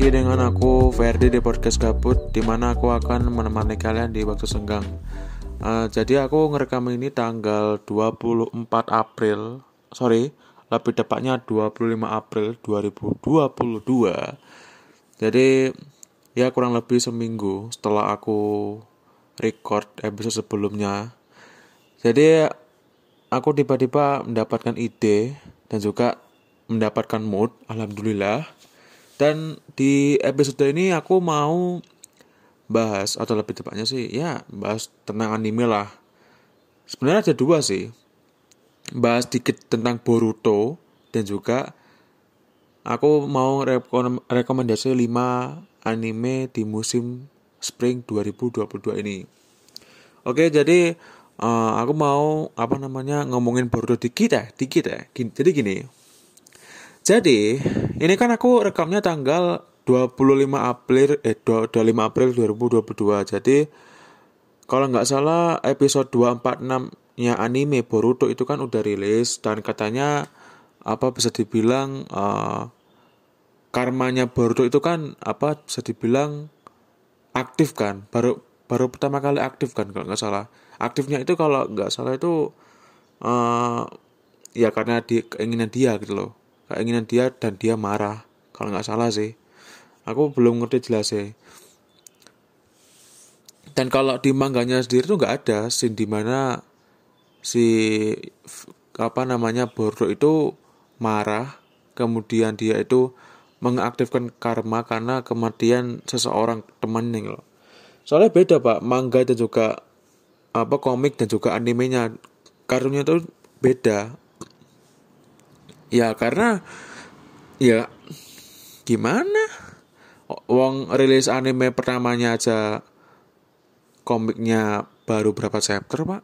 lagi dengan aku Ferdi di podcast Gabut Di mana aku akan menemani kalian di waktu senggang. Uh, Jadi aku ngerekam ini tanggal 24 April Sorry, lebih tepatnya 25 April 2022 Jadi ya kurang lebih seminggu setelah aku record episode sebelumnya. Jadi aku tiba-tiba mendapatkan ide dan juga mendapatkan mood Alhamdulillah dan di episode ini aku mau bahas atau lebih tepatnya sih ya bahas tentang anime lah. Sebenarnya ada dua sih. Bahas dikit tentang Boruto dan juga aku mau rekomendasi 5 anime di musim spring 2022 ini. Oke, jadi uh, aku mau apa namanya ngomongin Boruto dikit ya, dikit ya. Jadi gini, jadi, ini kan aku rekamnya tanggal 25 April eh 25 April 2022. Jadi kalau nggak salah episode 246-nya anime Boruto itu kan udah rilis dan katanya apa bisa dibilang uh, karmanya Boruto itu kan apa bisa dibilang aktif kan? Baru baru pertama kali aktif kan kalau nggak salah. Aktifnya itu kalau nggak salah itu uh, ya karena di keinginan dia gitu loh keinginan dia dan dia marah. Kalau nggak salah sih. Aku belum ngerti jelas sih. Dan kalau di mangganya sendiri tuh nggak ada scene di mana si apa namanya Bordo itu marah kemudian dia itu mengaktifkan karma karena kematian seseorang temannya loh. Soalnya beda pak. Manga dan juga apa komik dan juga animenya. Kartunya itu beda ya karena ya gimana? Wong rilis anime pertamanya aja komiknya baru berapa chapter pak?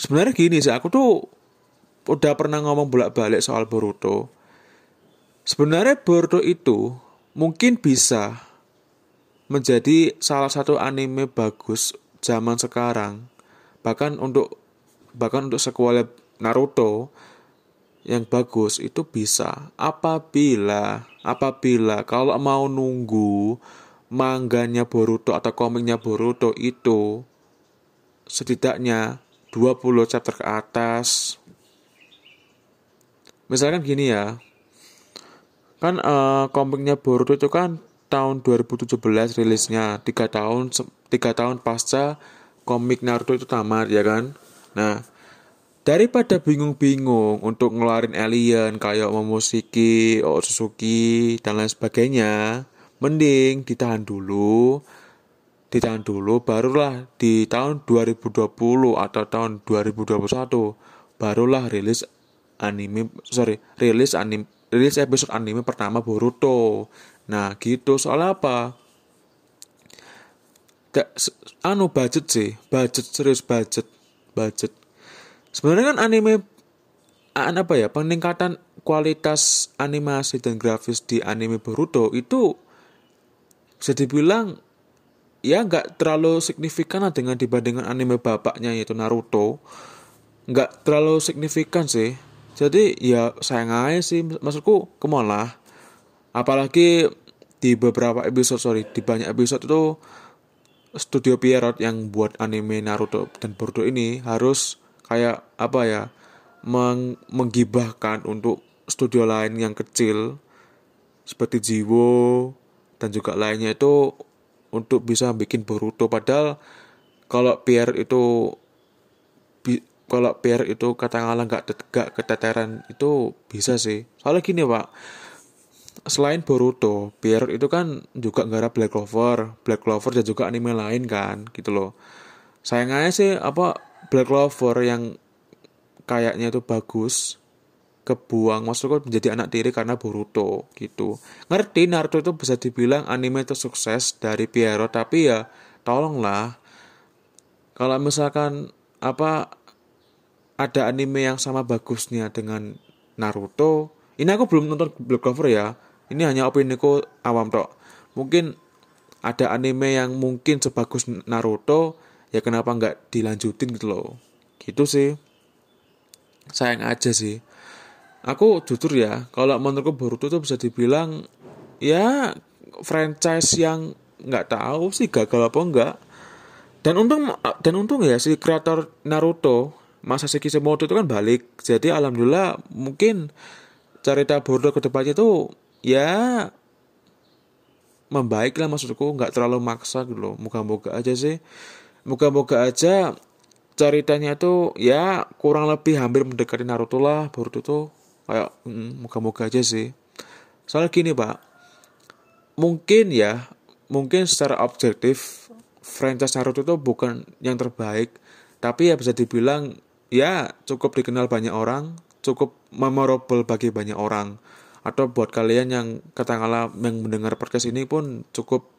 Sebenarnya gini sih aku tuh udah pernah ngomong bolak-balik soal Boruto. Sebenarnya Boruto itu mungkin bisa menjadi salah satu anime bagus zaman sekarang. Bahkan untuk bahkan untuk sequel Naruto yang bagus itu bisa. Apabila apabila kalau mau nunggu mangganya Boruto atau komiknya Boruto itu setidaknya 20 chapter ke atas. Misalkan gini ya kan uh, komiknya Boruto itu kan tahun 2017 rilisnya tiga tahun tiga tahun pasca komik Naruto itu tamat ya kan? Nah daripada bingung-bingung untuk ngeluarin alien kayak memusiki Suzuki dan lain sebagainya mending ditahan dulu. Ditahan dulu barulah di tahun 2020 atau tahun 2021 barulah rilis anime sorry rilis anime rilis episode anime pertama Boruto. Nah gitu. Soal apa? Gak, anu budget sih budget serius budget budget Sebenarnya kan anime apa ya peningkatan kualitas animasi dan grafis di anime Boruto itu bisa dibilang ya nggak terlalu signifikan lah dengan dibandingkan anime bapaknya yaitu Naruto. Nggak terlalu signifikan sih. Jadi ya sayang aja sih. Maksudku ke mana apalagi di beberapa episode sorry di banyak episode itu studio Pierrot yang buat anime Naruto dan Boruto ini harus kayak apa ya meng menggibahkan untuk studio lain yang kecil seperti Jiwo dan juga lainnya itu untuk bisa bikin Boruto. Padahal kalau Pierre itu bi, kalau Pierre itu katakanlah nggak nggak keteteran itu bisa sih. Soalnya gini pak selain Boruto Pierre itu kan juga nggak Black Clover Black Clover dan juga anime lain kan gitu loh. Sayangnya sih apa Black Clover yang kayaknya itu bagus kebuang maksudku menjadi anak tiri karena Boruto gitu. Ngerti Naruto itu bisa dibilang anime itu sukses dari Piero tapi ya tolonglah kalau misalkan apa ada anime yang sama bagusnya dengan Naruto ini aku belum nonton Black Clover ya ini hanya opini ku awam tok. Mungkin ada anime yang mungkin sebagus Naruto ya kenapa nggak dilanjutin gitu loh? Gitu sih. Sayang aja sih. Aku jujur ya kalau menurutku Boruto tuh bisa dibilang ya franchise yang nggak tahu sih gagal apa enggak dan untung dan untung ya si kreator Naruto Masashi Kishimoto itu kan balik. Jadi alhamdulillah mungkin cerita Boruto ke depannya tuh ya membaik lah maksudku. Nggak terlalu maksa gitu loh. Moga-moga aja sih moga-moga aja ceritanya tuh ya kurang lebih hampir mendekati Naruto lah Boruto tuh. Kayak mm, moga-moga aja sih. Soalnya gini pak. Mungkin ya mungkin secara objektif franchise Naruto itu bukan yang terbaik. Tapi ya bisa dibilang ya cukup dikenal banyak orang cukup memorable bagi banyak orang. Atau buat kalian yang katakanlah yang mendengar podcast ini pun cukup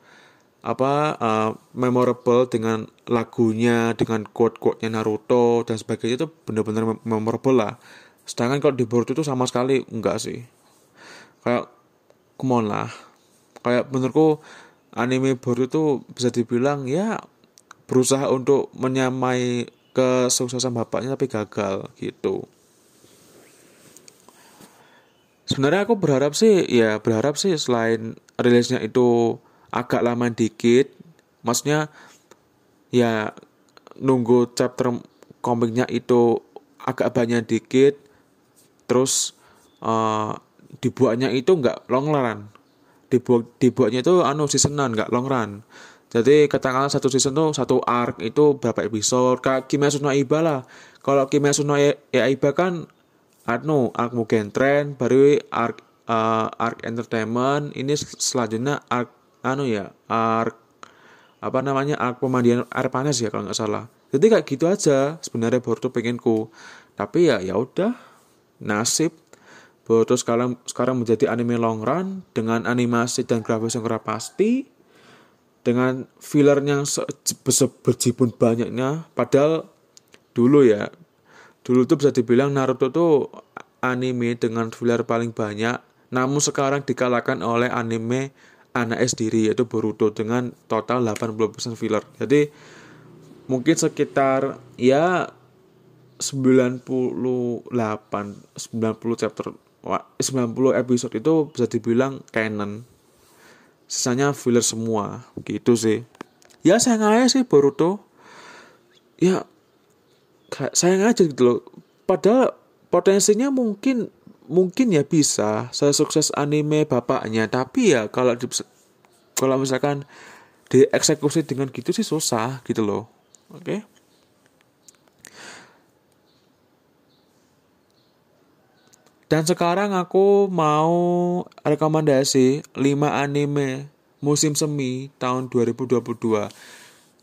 apa uh, memorable dengan lagunya dengan quote-quote-nya Naruto dan sebagainya itu benar-benar memorable lah. Sedangkan kalau di Boruto itu sama sekali enggak sih. Kayak come lah. Kayak menurutku anime Boruto itu bisa dibilang ya berusaha untuk menyamai kesuksesan bapaknya tapi gagal gitu. Sebenarnya aku berharap sih ya berharap sih selain rilisnya itu agak lama dikit. Maksudnya ya nunggu chapter komiknya itu agak banyak dikit terus uh, dibuatnya itu nggak long run. Dibuat dibuatnya itu anu seasonan nggak long run. Jadi katakanlah satu season tuh satu arc itu berapa episode? Kayak Kimetsu no Iba lah. Kalau Kimetsu no Iba kan anu arc Mugen Train baru arc uh, arc entertainment ini selanjutnya arc anu ya arc apa namanya arc pemandian air panas ya kalau nggak salah. Jadi kayak gitu aja sebenarnya Boruto pengenku. Tapi ya ya udah nasib Boruto sekarang sekarang menjadi anime long run dengan animasi dan grafis yang pasti dengan filler yang berjibun banyaknya. Padahal dulu ya dulu tuh bisa dibilang Naruto tuh anime dengan filler paling banyak. Namun sekarang dikalahkan oleh anime anak sendiri yaitu Boruto dengan total 80% filler. Jadi mungkin sekitar ya 98 90 chapter 90 episode itu bisa dibilang canon. Sisanya filler semua gitu sih. Ya sayang aja sih Boruto ya sayang aja gitu loh. Padahal potensinya mungkin mungkin ya bisa saya sukses anime bapaknya tapi ya kalau di, kalau misalkan dieksekusi dengan gitu sih susah gitu loh oke? Dan sekarang aku mau rekomendasi 5 anime musim semi tahun 2022.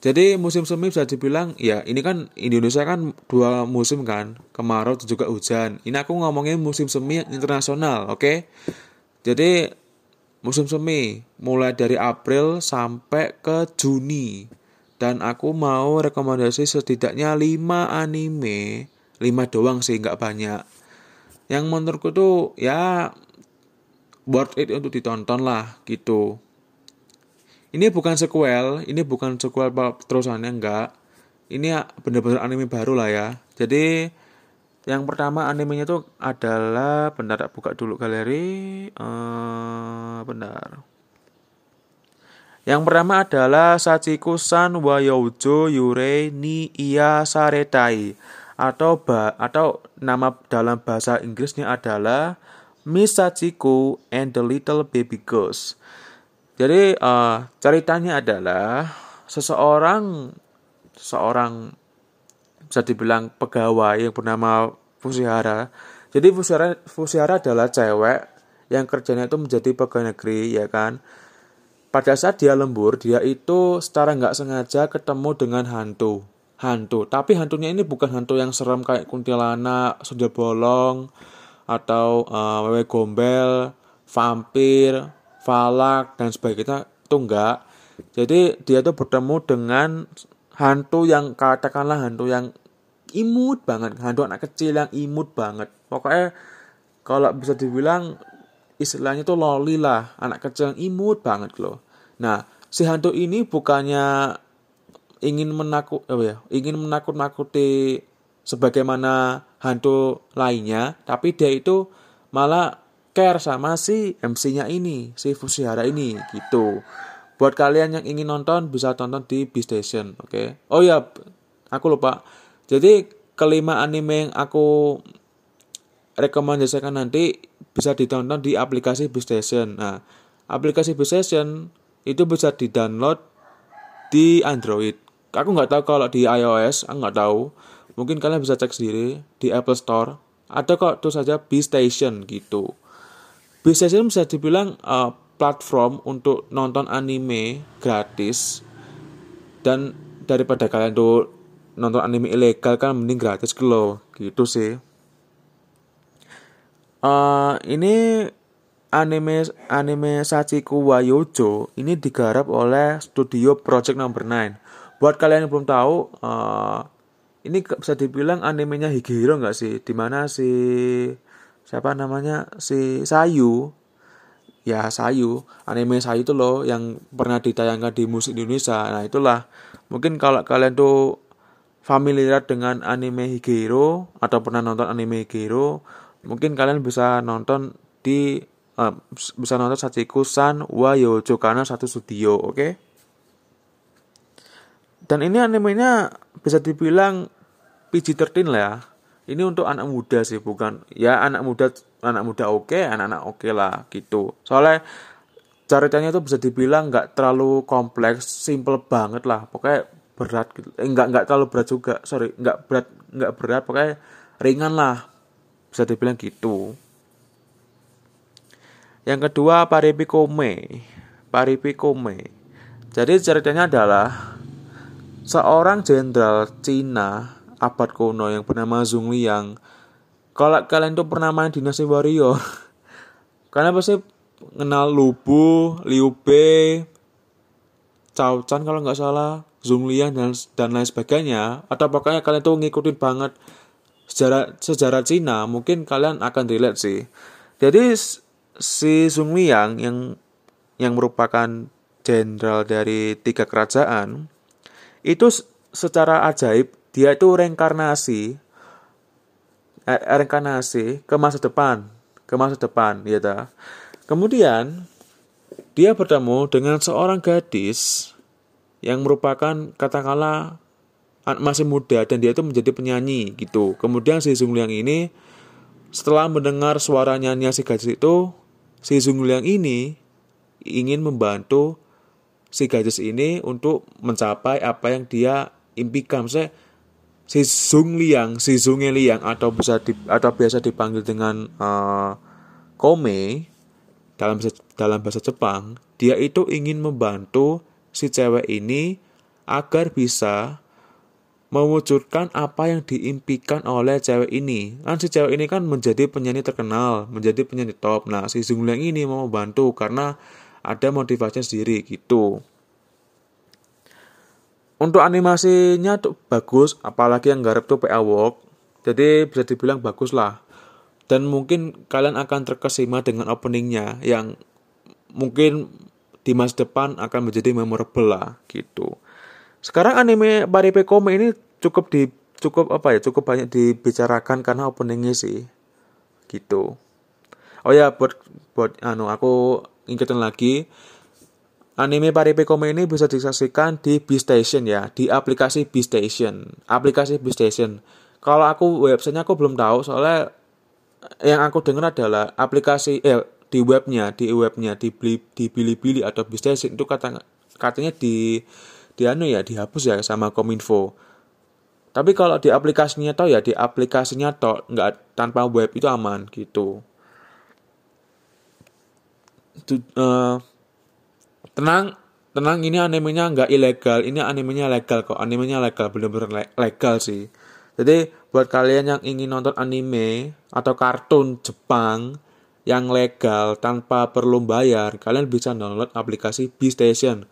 Jadi musim semi bisa dibilang ya ini kan Indonesia kan dua musim kan kemarau dan juga hujan. Ini aku ngomongin musim semi internasional, oke? Okay? Jadi musim semi mulai dari April sampai ke Juni dan aku mau rekomendasi setidaknya 5 anime, 5 doang sih nggak banyak yang menurutku tuh ya worth it untuk ditonton lah gitu ini bukan sequel ini bukan sequel terusannya enggak. Ini bener-bener anime baru lah ya. Jadi yang pertama animenya tuh adalah bentar buka dulu galeri uh, benar yang pertama adalah Sachiku-san wa Youjo Yurei ni Iya Saretai. Atau ba atau nama dalam bahasa Inggrisnya adalah Miss Sachiko and the Little Baby Ghost. Jadi uh, ceritanya adalah seseorang seorang bisa dibilang pegawai yang bernama Fusihara. Jadi Fusihara, Fusihara adalah cewek yang kerjanya itu menjadi pegawai negeri ya kan. Pada saat dia lembur, dia itu secara nggak sengaja ketemu dengan hantu hantu. Tapi hantunya ini bukan hantu yang serem kayak kuntilanak, sundel bolong, atau uh, wewe gombel, vampir, falak dan sebagainya itu enggak. Jadi dia tuh bertemu dengan hantu yang katakanlah hantu yang imut banget, hantu anak kecil yang imut banget. Pokoknya kalau bisa dibilang istilahnya tuh loli lah, anak kecil yang imut banget loh. Nah, si hantu ini bukannya ingin menakut oh ya, ingin menakut-nakuti sebagaimana hantu lainnya, tapi dia itu malah care sama si MC-nya ini, si Fushihara ini gitu. Buat kalian yang ingin nonton bisa tonton di B Station, oke? Okay? Oh ya, aku lupa. Jadi kelima anime yang aku rekomendasikan nanti bisa ditonton di aplikasi B Station. Nah, aplikasi B Station itu bisa di-download di Android. Aku nggak tahu kalau di iOS, aku nggak tahu. Mungkin kalian bisa cek sendiri di Apple Store. Ada kok tuh saja B Station gitu. Bisa sih bisa dibilang uh, platform untuk nonton anime gratis. Dan daripada kalian tuh nonton anime ilegal kan mending gratis lo gitu sih. Uh, ini anime anime Sachiku wa Yojo ini digarap oleh studio Project Number 9 buat kalian yang belum tahu uh, ini bisa dibilang animenya Higehiro nggak sih? Di mana si siapa namanya? Si Sayu. Ya Sayu. Anime Sayu itu loh yang pernah ditayangkan di musik Indonesia. Nah itulah. Mungkin kalau kalian tuh familiar dengan anime Higiro atau pernah nonton anime Higiro mungkin kalian bisa nonton di uh, bisa nonton Sachiku San wa Yojo karena satu studio oke? Okay? dan ini animenya bisa dibilang PG-13 lah ya ini untuk anak muda sih bukan. Ya anak muda anak muda oke okay, anak-anak oke okay lah gitu. Soalnya ceritanya itu bisa dibilang nggak terlalu kompleks simple banget lah. Pokoknya berat gitu. Eh, nggak nggak terlalu berat juga. Sorry nggak berat nggak berat pokoknya ringan lah. Bisa dibilang gitu. Yang kedua paripi kome jadi ceritanya adalah seorang jenderal Cina abad kuno yang bernama Zhong Liang. Kalau kalian tuh pernah main Dinasti Warrior, kalian pasti kenal Lubu, Liu Bei, Cao Chan kalau nggak salah, Zhong Liang dan dan lain sebagainya. Atau pokoknya kalian tuh ngikutin banget sejarah sejarah Cina, mungkin kalian akan relate sih. Jadi si Zhong Liang yang yang merupakan jenderal dari tiga kerajaan itu secara ajaib dia itu reinkarnasi eh, reinkarnasi ke masa depan ke masa depan ya ta. kemudian dia bertemu dengan seorang gadis yang merupakan katakanlah masih muda dan dia itu menjadi penyanyi gitu kemudian si Zung Liang ini setelah mendengar suara nyanyi si gadis itu si Zung Liang ini ingin membantu si gadis ini untuk mencapai apa yang dia impikan. Maksudnya si Zung Liang, si Zung Liang atau bisa di, atau biasa dipanggil dengan uh, Kome dalam dalam bahasa Jepang, dia itu ingin membantu si cewek ini agar bisa mewujudkan apa yang diimpikan oleh cewek ini. Kan si cewek ini kan menjadi penyanyi terkenal, menjadi penyanyi top. Nah, si Zung Liang ini mau membantu karena ada motivasinya sendiri gitu untuk animasinya tuh bagus apalagi yang garap tuh PA Walk. Jadi bisa dibilang bagus lah. Dan mungkin kalian akan terkesima dengan openingnya yang mungkin di masa depan akan menjadi memorable lah gitu. Sekarang anime Paripe Kome ini cukup di cukup apa ya cukup banyak dibicarakan karena openingnya sih gitu. Oh ya buat buat anu aku ingetin lagi Anime Paripe Kome ini bisa disaksikan di Station ya, di aplikasi Station. Aplikasi Station. Kalau aku websitenya aku belum tahu soalnya yang aku dengar adalah aplikasi eh di webnya, di webnya di Bili, di Bilibili atau Station itu kata katanya di di anu ya dihapus ya sama Kominfo. Tapi kalau di aplikasinya toh ya di aplikasinya toh nggak tanpa web itu aman gitu. Itu, uh, tenang tenang ini animenya nggak ilegal. Ini animenya legal kok. Animenya legal bener-bener legal sih. Jadi buat kalian yang ingin nonton anime atau kartun Jepang yang legal tanpa perlu bayar kalian bisa download aplikasi B Station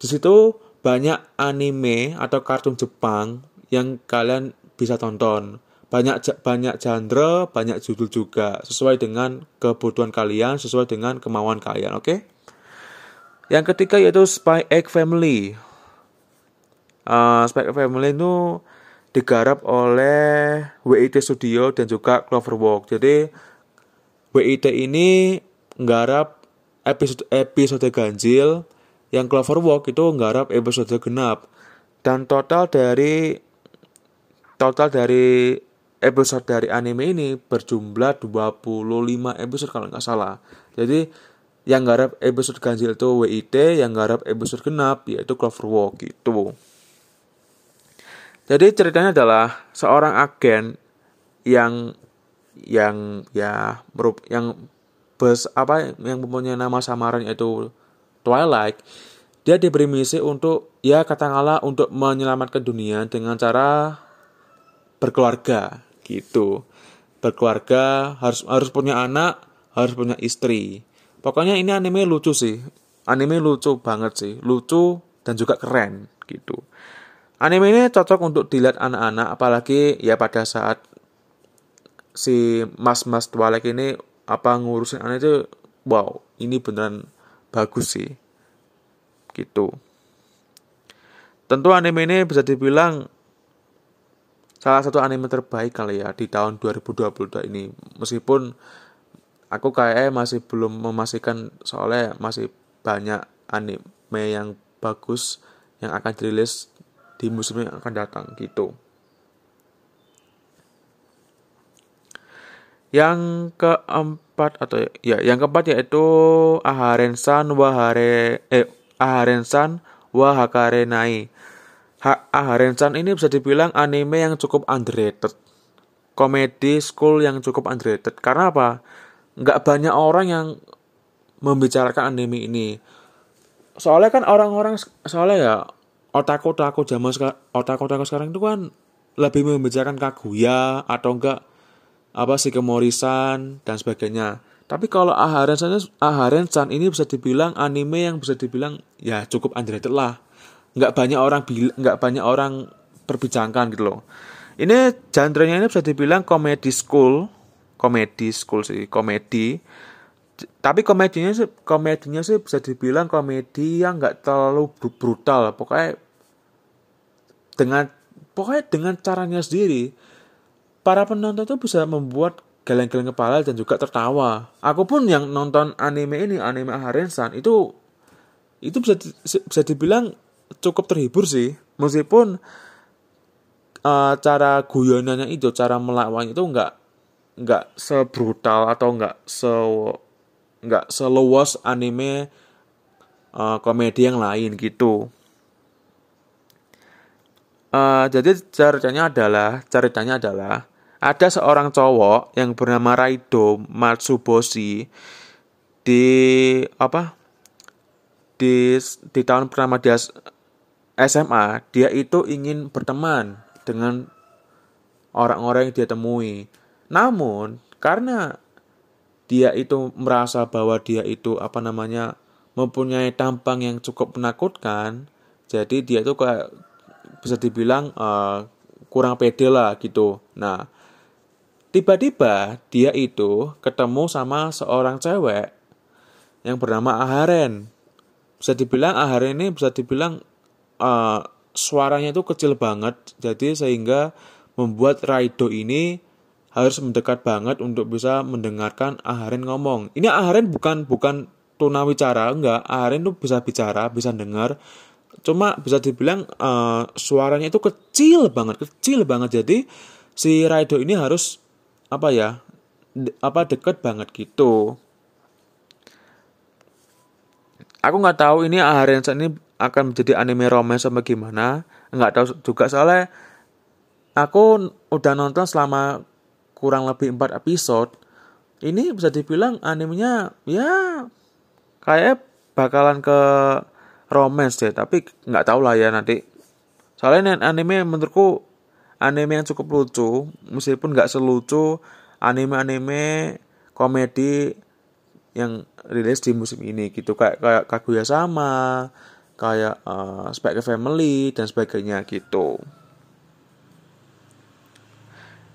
di situ banyak anime atau kartun Jepang yang kalian bisa tonton. Banyak banyak genre banyak judul juga sesuai dengan kebutuhan kalian sesuai dengan kemauan kalian oke? okay? Yang ketiga yaitu Spy Egg Family. Uh, Spy Egg Family itu digarap oleh WIT Studio dan juga Cloverworks. Jadi WIT ini nggarap episode episode ganjil yang Cloverwalk itu nggarap episode genap dan total dari total dari episode dari anime ini berjumlah 25 episode kalau nggak salah jadi yang garap episode ganjil itu WIT yang garap episode genap yaitu Cloverwalk gitu. Jadi ceritanya adalah seorang agen yang yang ya merup yang bus apa yang mempunyai nama samaran yaitu Twilight. Dia diberi misi untuk ya katakanlah untuk menyelamatkan dunia dengan cara berkeluarga gitu. Berkeluarga harus harus punya anak harus punya istri pokoknya ini anime lucu sih. Anime lucu banget sih. Lucu dan juga keren gitu. Anime ini cocok untuk dilihat anak-anak apalagi ya pada saat si mas-mas Twilight ini apa ngurusin anak itu wow ini beneran bagus sih. Gitu. Tentu anime ini bisa dibilang salah satu anime terbaik kali ya di tahun 2022 ini. Meskipun aku kayak masih belum memastikan soalnya masih banyak anime yang bagus yang akan dirilis di musim yang akan datang gitu Yang keempat atau ya yang keempat yaitu Aharensan Wahare eh Aharensan Wahakarenai. Ha, Aharensan ini bisa dibilang anime yang cukup underrated. Komedi school yang cukup underrated. Karena apa? Nggak banyak orang yang membicarakan anime ini. Soalnya kan orang-orang soalnya ya otak-otak zaman sekarang otak-otak sekarang itu kan lebih membicarakan Kaguya atau enggak apa sih kemorisan dan sebagainya. Tapi kalau Aharen San, Aharen San ini bisa dibilang anime yang bisa dibilang ya cukup underrated lah. Nggak banyak orang nggak banyak orang perbicarakan gitu loh. Ini genre-nya ini bisa dibilang komedi school, komedi school sih, komedi. Tapi komedinya sih, komedinya sih bisa dibilang komedi yang nggak terlalu brutal. Pokoknya dengan pokoknya dengan caranya sendiri para penonton itu bisa membuat geleng-geleng kepala dan juga tertawa. Aku pun yang nonton anime ini, anime Harensan itu itu bisa bisa dibilang cukup terhibur sih. Meskipun uh, cara guyonannya itu, cara melawan itu enggak enggak sebrutal atau enggak se enggak seluas anime uh, komedi yang lain gitu. Uh, jadi ceritanya adalah ceritanya adalah ada seorang cowok yang bernama Raido Matsuboshi di apa di di tahun pertama dia SMA dia itu ingin berteman dengan orang-orang yang dia temui namun karena dia itu merasa bahwa dia itu apa namanya mempunyai tampang yang cukup menakutkan jadi dia itu kayak bisa dibilang uh, kurang pede lah gitu nah Tiba-tiba dia itu ketemu sama seorang cewek yang bernama Aharen. Bisa dibilang Aharen ini bisa dibilang uh, suaranya itu kecil banget, jadi sehingga membuat Raido ini harus mendekat banget untuk bisa mendengarkan Aharen ngomong. Ini Aharen bukan bukan tunawicara, enggak. Aharen itu bisa bicara, bisa dengar. Cuma bisa dibilang uh, suaranya itu kecil banget, kecil banget. Jadi si Raido ini harus apa ya de, apa deket banget gitu aku nggak tahu ini Aharen ini akan menjadi anime romance sama gimana nggak tahu juga soalnya aku udah nonton selama kurang lebih 4 episode ini bisa dibilang animenya ya kayak bakalan ke romance deh tapi nggak tahu lah ya nanti soalnya anime menurutku anime yang cukup lucu meskipun nggak selucu anime-anime komedi yang rilis di musim ini gitu kayak kayak Kaguya sama kayak uh, Spike Family dan sebagainya gitu.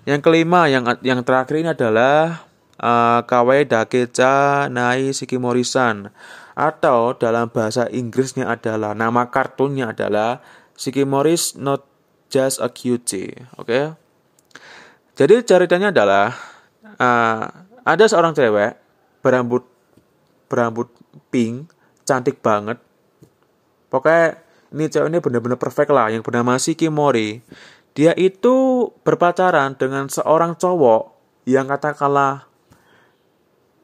Yang kelima yang yang terakhir ini adalah uh, Kawaii Dakecha Nai Shikimori-san atau dalam bahasa Inggrisnya adalah nama kartunnya adalah Shikimori's Not just a cutie, oke? Okay? Jadi ceritanya adalah uh, ada seorang cewek berambut berambut pink cantik banget pokoknya ini cewek ini benar-benar perfect lah yang bernama Shiki Mori dia itu berpacaran dengan seorang cowok yang katakanlah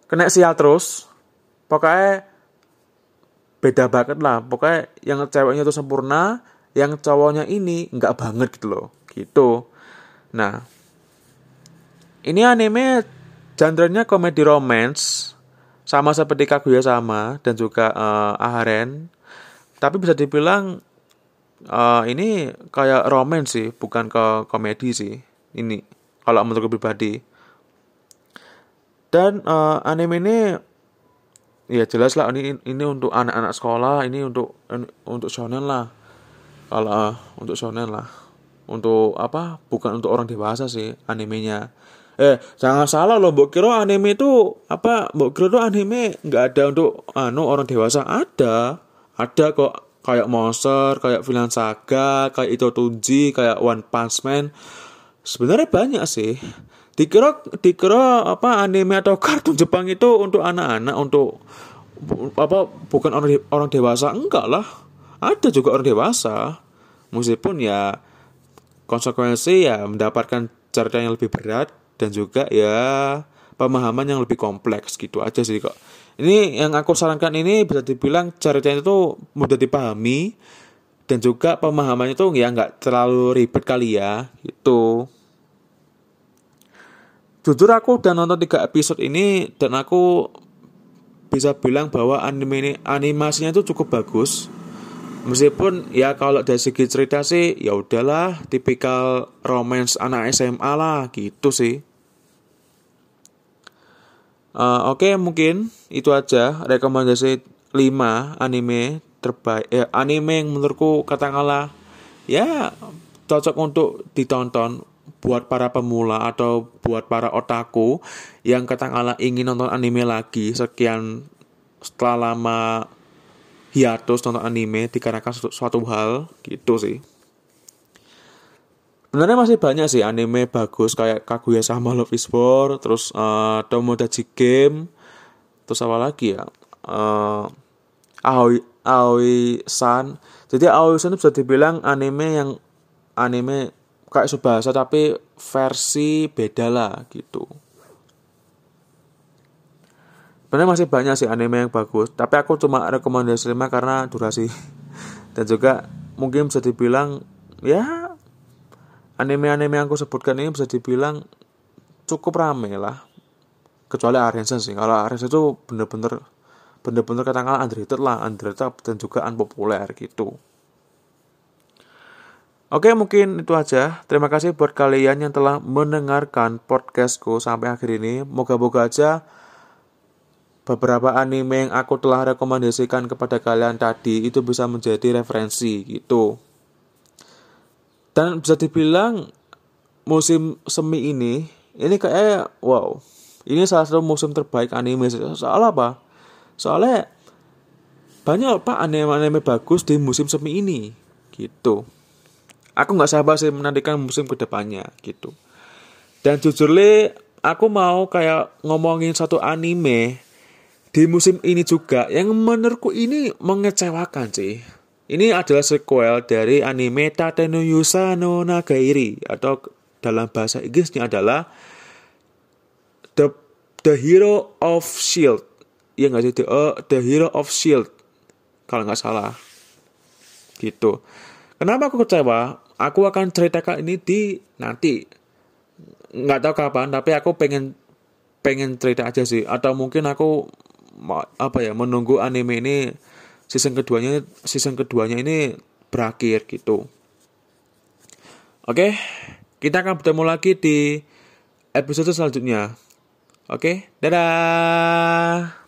kena sial terus. Pokoknya beda banget lah. Pokoknya yang ceweknya itu sempurna yang cowoknya ini nggak banget gitu loh. Gitu. Nah ini anime genrenya komedi romance sama seperti Kaguya sama dan juga uh, Aharen. Tapi bisa dibilang uh, ini kayak romance sih bukan ke komedi sih ini kalau menurut pribadi. Dan uh, anime ini ya jelas lah ini ini untuk anak-anak sekolah ini untuk untuk shonen lah. Kalau uh, untuk shonen lah. Untuk apa? Bukan untuk orang dewasa sih animenya. Eh jangan salah loh mbok kira anime itu apa mbok tuh anime nggak ada untuk anu orang dewasa? Ada. Ada kok kayak monster kayak Vinland Saga kayak Ito Tunji kayak One Punch Man. Sebenarnya banyak sih. Dikira dikira apa anime atau kartun Jepang itu untuk anak-anak untuk apa bukan orang orang dewasa. Enggak lah. Ada juga orang dewasa. Meskipun ya konsekuensi ya mendapatkan cerita yang lebih berat dan juga ya pemahaman yang lebih kompleks gitu aja sih kok ini yang aku sarankan ini bisa dibilang ceritanya itu mudah dipahami dan juga pemahamannya itu ya nggak terlalu ribet kali ya itu jujur aku udah nonton tiga episode ini dan aku bisa bilang bahwa anime ini animasinya itu cukup bagus. Meskipun ya kalau dari segi cerita sih ya udahlah tipikal romance anak SMA lah gitu sih uh, oke okay, mungkin itu aja rekomendasi 5 anime terbaik eh, anime yang menurutku katakanlah ya cocok untuk ditonton buat para pemula atau buat para otaku yang katakanlah ingin nonton anime lagi sekian setelah lama hiatus nonton anime dikarenakan suatu, suatu hal gitu sih. Sebenarnya masih banyak sih anime bagus kayak Kaguya sama Love is War, terus uh, Tomodachi Game, terus apa lagi ya? Uh, Aoi Aoi San. Jadi Aoi San bisa dibilang anime yang anime kayak Subasa tapi versi beda lah gitu. Sebenarnya masih banyak sih anime yang bagus, tapi aku cuma rekomendasi 5 karena durasi. Dan juga mungkin bisa dibilang ya anime-anime yang aku sebutkan ini bisa dibilang cukup rame lah. Kecuali Arensen sih. Kalau Arensen itu bener-bener bener-bener katakanlah underrated lah, underrated dan juga unpopuler gitu. Oke, mungkin itu aja. Terima kasih buat kalian yang telah mendengarkan podcastku sampai akhir ini. Moga-moga aja beberapa anime yang aku telah rekomendasikan kepada kalian tadi itu bisa menjadi referensi gitu. Dan bisa dibilang musim semi ini ini kayak wow, ini salah satu musim terbaik anime. Soal apa? Soalnya banyak pak anime-anime bagus di musim semi ini gitu aku nggak sabar sih menantikan musim ke depannya gitu dan jujur le aku mau kayak ngomongin satu anime di musim ini juga yang menurutku ini mengecewakan sih ini adalah sequel dari anime Tateno Yusa no Nagairi atau dalam bahasa Inggrisnya adalah The The Hero of Shield. Ya nggak sih The, uh, The Hero of Shield kalau nggak salah. Gitu. Kenapa aku kecewa? aku akan ceritakan ini di nanti nggak tahu kapan tapi aku pengen pengen cerita aja sih atau mungkin aku apa ya menunggu anime ini season keduanya season keduanya ini berakhir gitu. Oke kita akan bertemu lagi di episode selanjutnya. Oke dadah